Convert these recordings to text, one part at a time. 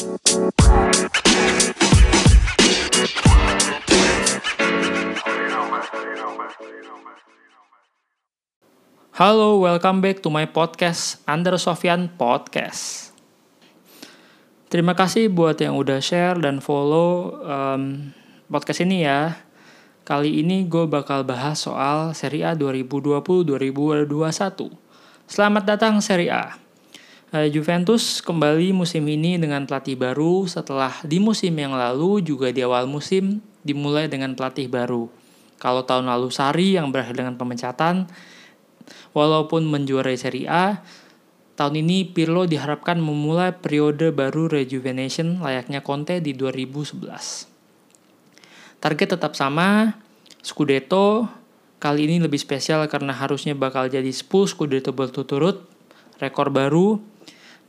Halo, welcome back to my podcast Under Sofyan Podcast. Terima kasih buat yang udah share dan follow um, podcast ini ya. Kali ini gue bakal bahas soal Serie A 2020-2021. Selamat datang Serie A. Uh, Juventus kembali musim ini dengan pelatih baru setelah di musim yang lalu juga di awal musim dimulai dengan pelatih baru. Kalau tahun lalu Sari yang berakhir dengan pemecatan, Walaupun menjuarai Serie A, tahun ini Pirlo diharapkan memulai periode baru rejuvenation layaknya Conte di 2011. Target tetap sama, Scudetto kali ini lebih spesial karena harusnya bakal jadi 10 Scudetto berturut-turut, rekor baru,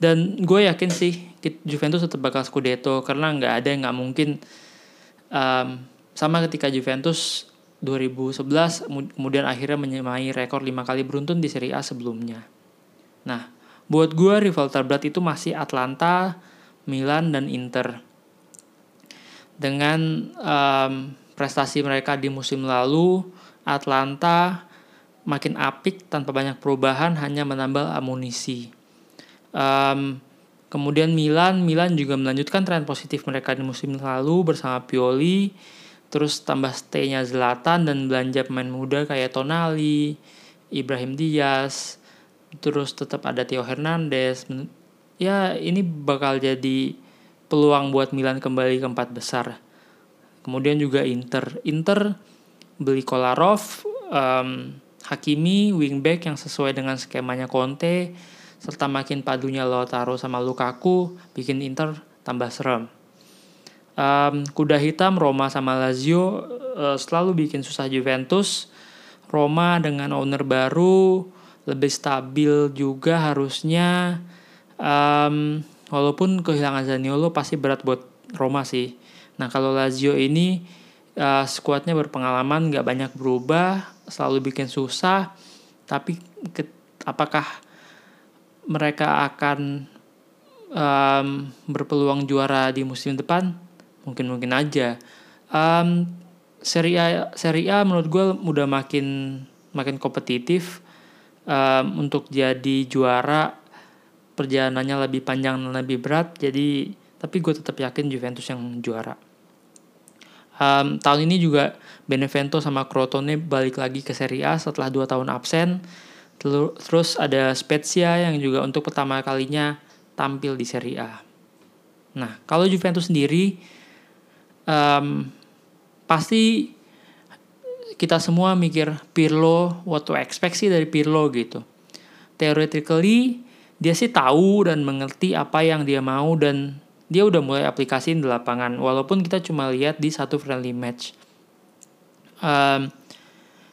dan gue yakin sih Juventus tetap bakal Scudetto karena nggak ada yang nggak mungkin um, sama ketika Juventus 2011 kemudian akhirnya menyemai rekor 5 kali beruntun di Serie A sebelumnya. Nah, buat gue rival terberat itu masih Atlanta, Milan, dan Inter. Dengan um, prestasi mereka di musim lalu, Atlanta makin apik tanpa banyak perubahan hanya menambah amunisi. Um, kemudian Milan, Milan juga melanjutkan tren positif mereka di musim lalu bersama Pioli terus tambah stay-nya Zlatan dan belanja pemain muda kayak Tonali, Ibrahim Diaz, terus tetap ada Theo Hernandez. Ya, ini bakal jadi peluang buat Milan kembali ke empat besar. Kemudian juga Inter. Inter beli Kolarov, um, Hakimi, wingback yang sesuai dengan skemanya Conte, serta makin padunya Lautaro sama Lukaku, bikin Inter tambah serem um, kuda hitam Roma sama Lazio uh, selalu bikin susah Juventus. Roma dengan owner baru lebih stabil juga harusnya. Um, walaupun kehilangan Zaniolo pasti berat buat Roma sih. Nah kalau Lazio ini uh, skuadnya berpengalaman nggak banyak berubah, selalu bikin susah. Tapi ke, apakah mereka akan um, berpeluang juara di musim depan? mungkin mungkin aja. Um, seri A seri A menurut gue udah makin makin kompetitif. Um, untuk jadi juara perjalanannya lebih panjang dan lebih berat. Jadi tapi gue tetap yakin Juventus yang juara. Um, tahun ini juga Benevento sama Crotone balik lagi ke Serie A setelah dua tahun absen terus ada Spezia yang juga untuk pertama kalinya tampil di Serie A nah kalau Juventus sendiri um, pasti kita semua mikir Pirlo, what to expect sih dari Pirlo gitu. Theoretically dia sih tahu dan mengerti apa yang dia mau dan dia udah mulai aplikasiin di lapangan walaupun kita cuma lihat di satu friendly match. Um,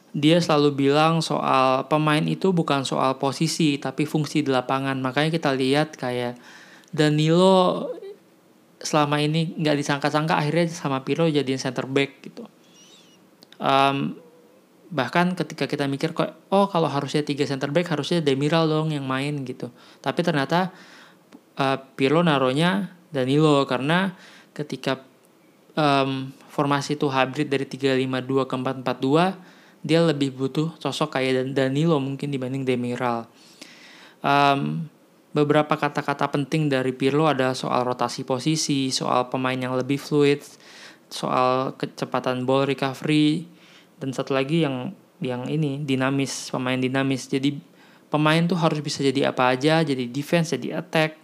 dia selalu bilang soal pemain itu bukan soal posisi tapi fungsi di lapangan makanya kita lihat kayak Danilo selama ini nggak disangka-sangka akhirnya sama Pirlo jadi center back gitu. Um, bahkan ketika kita mikir kok oh kalau harusnya tiga center back harusnya Demiral dong yang main gitu. Tapi ternyata uh, Pirlo naronya Danilo karena ketika um, formasi itu hybrid dari 352 ke 442 dia lebih butuh sosok kayak Danilo mungkin dibanding Demiral. Um, beberapa kata-kata penting dari Pirlo ada soal rotasi posisi, soal pemain yang lebih fluid, soal kecepatan ball recovery, dan satu lagi yang yang ini dinamis, pemain dinamis. Jadi pemain tuh harus bisa jadi apa aja, jadi defense, jadi attack.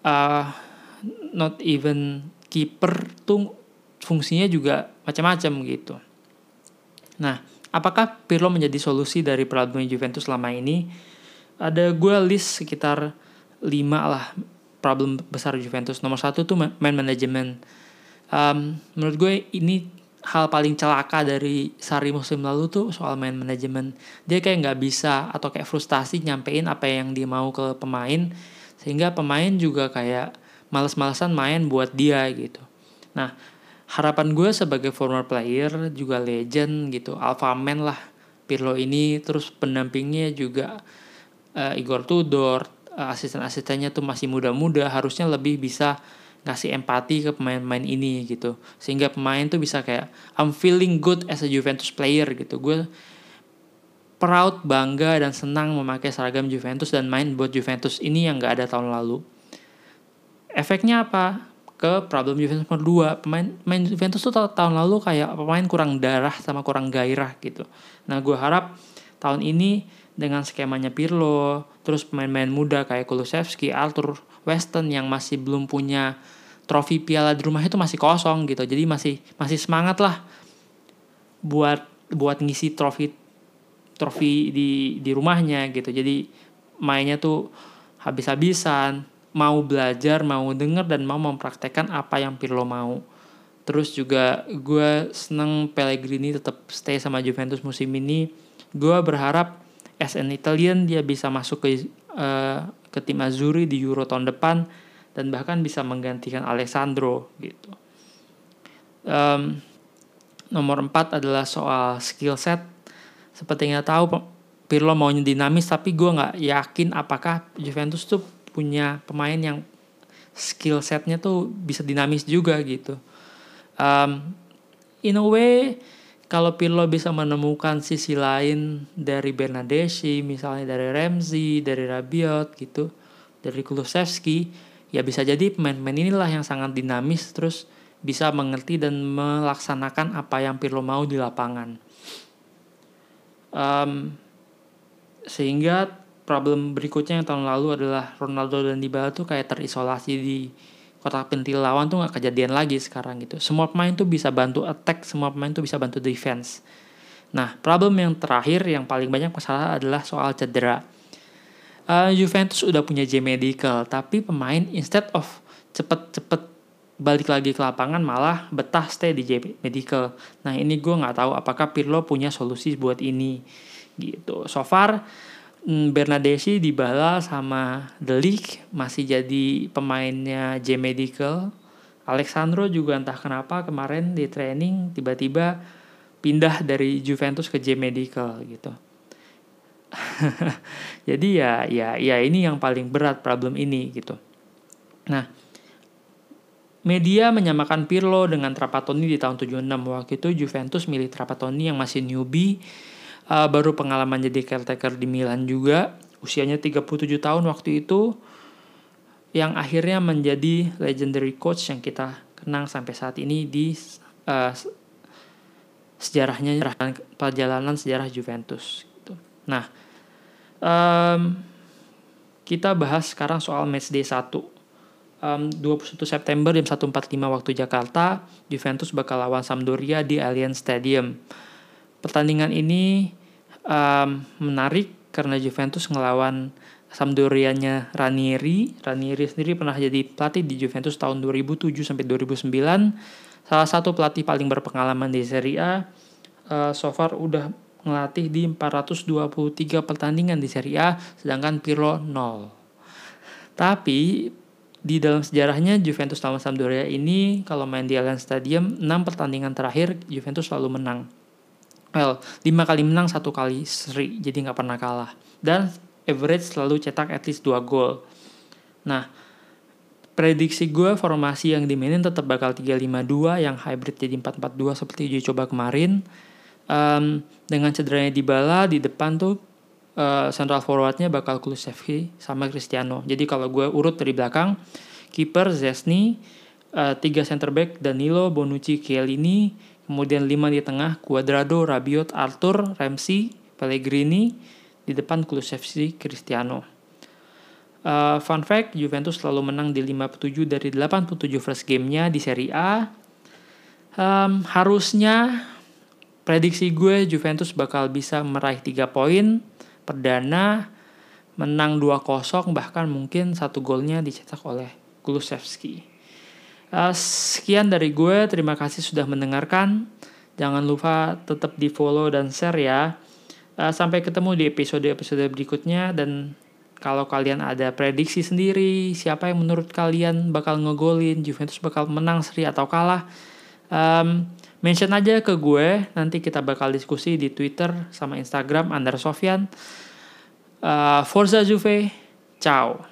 Uh, not even keeper tuh fungsinya juga macam-macam gitu. Nah, apakah Pirlo menjadi solusi dari problem Juventus selama ini? ada gue list sekitar 5 lah problem besar Juventus. Nomor satu tuh man management. Um, menurut gue ini hal paling celaka dari Sari musim lalu tuh soal main manajemen. Dia kayak nggak bisa atau kayak frustasi nyampein apa yang dia mau ke pemain sehingga pemain juga kayak males-malesan main buat dia gitu. Nah, harapan gue sebagai former player juga legend gitu, alpha man lah. Pirlo ini terus pendampingnya juga uh, Igor Tudor, uh, asisten-asistennya tuh masih muda-muda harusnya lebih bisa ngasih empati ke pemain-pemain ini gitu. Sehingga pemain tuh bisa kayak I'm feeling good as a Juventus player gitu. Gue proud bangga dan senang memakai seragam Juventus dan main buat Juventus ini yang gak ada tahun lalu. Efeknya apa ke problem Juventus nomor 2 pemain main Juventus tuh tahun lalu kayak pemain kurang darah sama kurang gairah gitu. Nah gue harap tahun ini dengan skemanya Pirlo terus pemain-pemain muda kayak Kulusevski, Arthur Weston yang masih belum punya trofi piala di rumah itu masih kosong gitu. Jadi masih masih semangat lah buat buat ngisi trofi trofi di di rumahnya gitu. Jadi mainnya tuh habis-habisan mau belajar mau denger dan mau mempraktekkan apa yang Pirlo mau terus juga gue seneng Pellegrini tetap stay sama Juventus musim ini gue berharap as an Italian dia bisa masuk ke uh, ke tim Azzurri di Euro tahun depan dan bahkan bisa menggantikan Alessandro gitu. Um, nomor 4 adalah soal skill set. Seperti yang tahu Pirlo maunya dinamis tapi gue nggak yakin apakah Juventus tuh punya pemain yang skill setnya tuh bisa dinamis juga gitu. Um, in a way kalau Pirlo bisa menemukan sisi lain dari Bernadeschi, misalnya dari Ramsey, dari Rabiot gitu, dari Kulusevski, ya bisa jadi pemain-pemain inilah yang sangat dinamis terus bisa mengerti dan melaksanakan apa yang Pirlo mau di lapangan. Um, sehingga problem berikutnya yang tahun lalu adalah Ronaldo dan Dybala tuh kayak terisolasi di kotak pentil lawan tuh nggak kejadian lagi sekarang gitu. Semua pemain tuh bisa bantu attack, semua pemain tuh bisa bantu defense. Nah, problem yang terakhir yang paling banyak masalah adalah soal cedera. Uh, Juventus udah punya J medical, tapi pemain instead of cepet-cepet balik lagi ke lapangan malah betah stay di J medical. Nah ini gue nggak tahu apakah Pirlo punya solusi buat ini gitu. So far Hmm, Bernadeschi Dybala sama League masih jadi pemainnya J Medical. Alexandro juga entah kenapa kemarin di training tiba-tiba pindah dari Juventus ke J Medical gitu. jadi ya ya ya ini yang paling berat problem ini gitu. Nah, media menyamakan Pirlo dengan Trapattoni di tahun 76 waktu itu Juventus milih Trapattoni yang masih newbie uh, baru pengalaman jadi caretaker di Milan juga usianya 37 tahun waktu itu yang akhirnya menjadi legendary coach yang kita kenang sampai saat ini di uh, sejarahnya perjalanan sejarah Juventus gitu. Nah, um, kita bahas sekarang soal matchday 1. Um, 21 September jam 1.45 waktu Jakarta, Juventus bakal lawan Sampdoria di Allianz Stadium. Pertandingan ini um, menarik karena Juventus ngelawan Sampdoria-nya Ranieri. Ranieri sendiri pernah jadi pelatih di Juventus tahun 2007 sampai 2009. Salah satu pelatih paling berpengalaman di Serie A. Uh, so far udah ngelatih di 423 pertandingan di Serie A, sedangkan Pirlo 0. Tapi di dalam sejarahnya Juventus lawan Sampdoria ini kalau main di Allianz Stadium 6 pertandingan terakhir Juventus selalu menang well lima kali menang satu kali seri jadi nggak pernah kalah. Dan average selalu cetak at least 2 gol. Nah prediksi gue formasi yang dimainin tetap bakal 352 yang hybrid jadi 442 seperti uji coba kemarin. Um, dengan cederanya di bala di depan tuh uh, central forwardnya bakal Kulusevski sama Cristiano. Jadi kalau gue urut dari belakang kiper Zesni uh, tiga center back Danilo Bonucci Chiellini Kemudian lima di tengah, Cuadrado, Rabiot, Arthur, Ramsey, Pellegrini, di depan Kulusevski, Cristiano. Uh, fun fact, Juventus selalu menang di 57 dari 87 first game-nya di Serie A. Um, harusnya prediksi gue Juventus bakal bisa meraih 3 poin perdana menang 2-0 bahkan mungkin satu golnya dicetak oleh Kulusevski. Uh, sekian dari gue, terima kasih sudah mendengarkan. Jangan lupa tetap di follow dan share ya. Uh, sampai ketemu di episode-episode berikutnya dan kalau kalian ada prediksi sendiri, siapa yang menurut kalian bakal ngegolin, Juventus bakal menang seri atau kalah, um, mention aja ke gue. Nanti kita bakal diskusi di Twitter sama Instagram Andar Sofyan. Uh, Forza Juve, Ciao.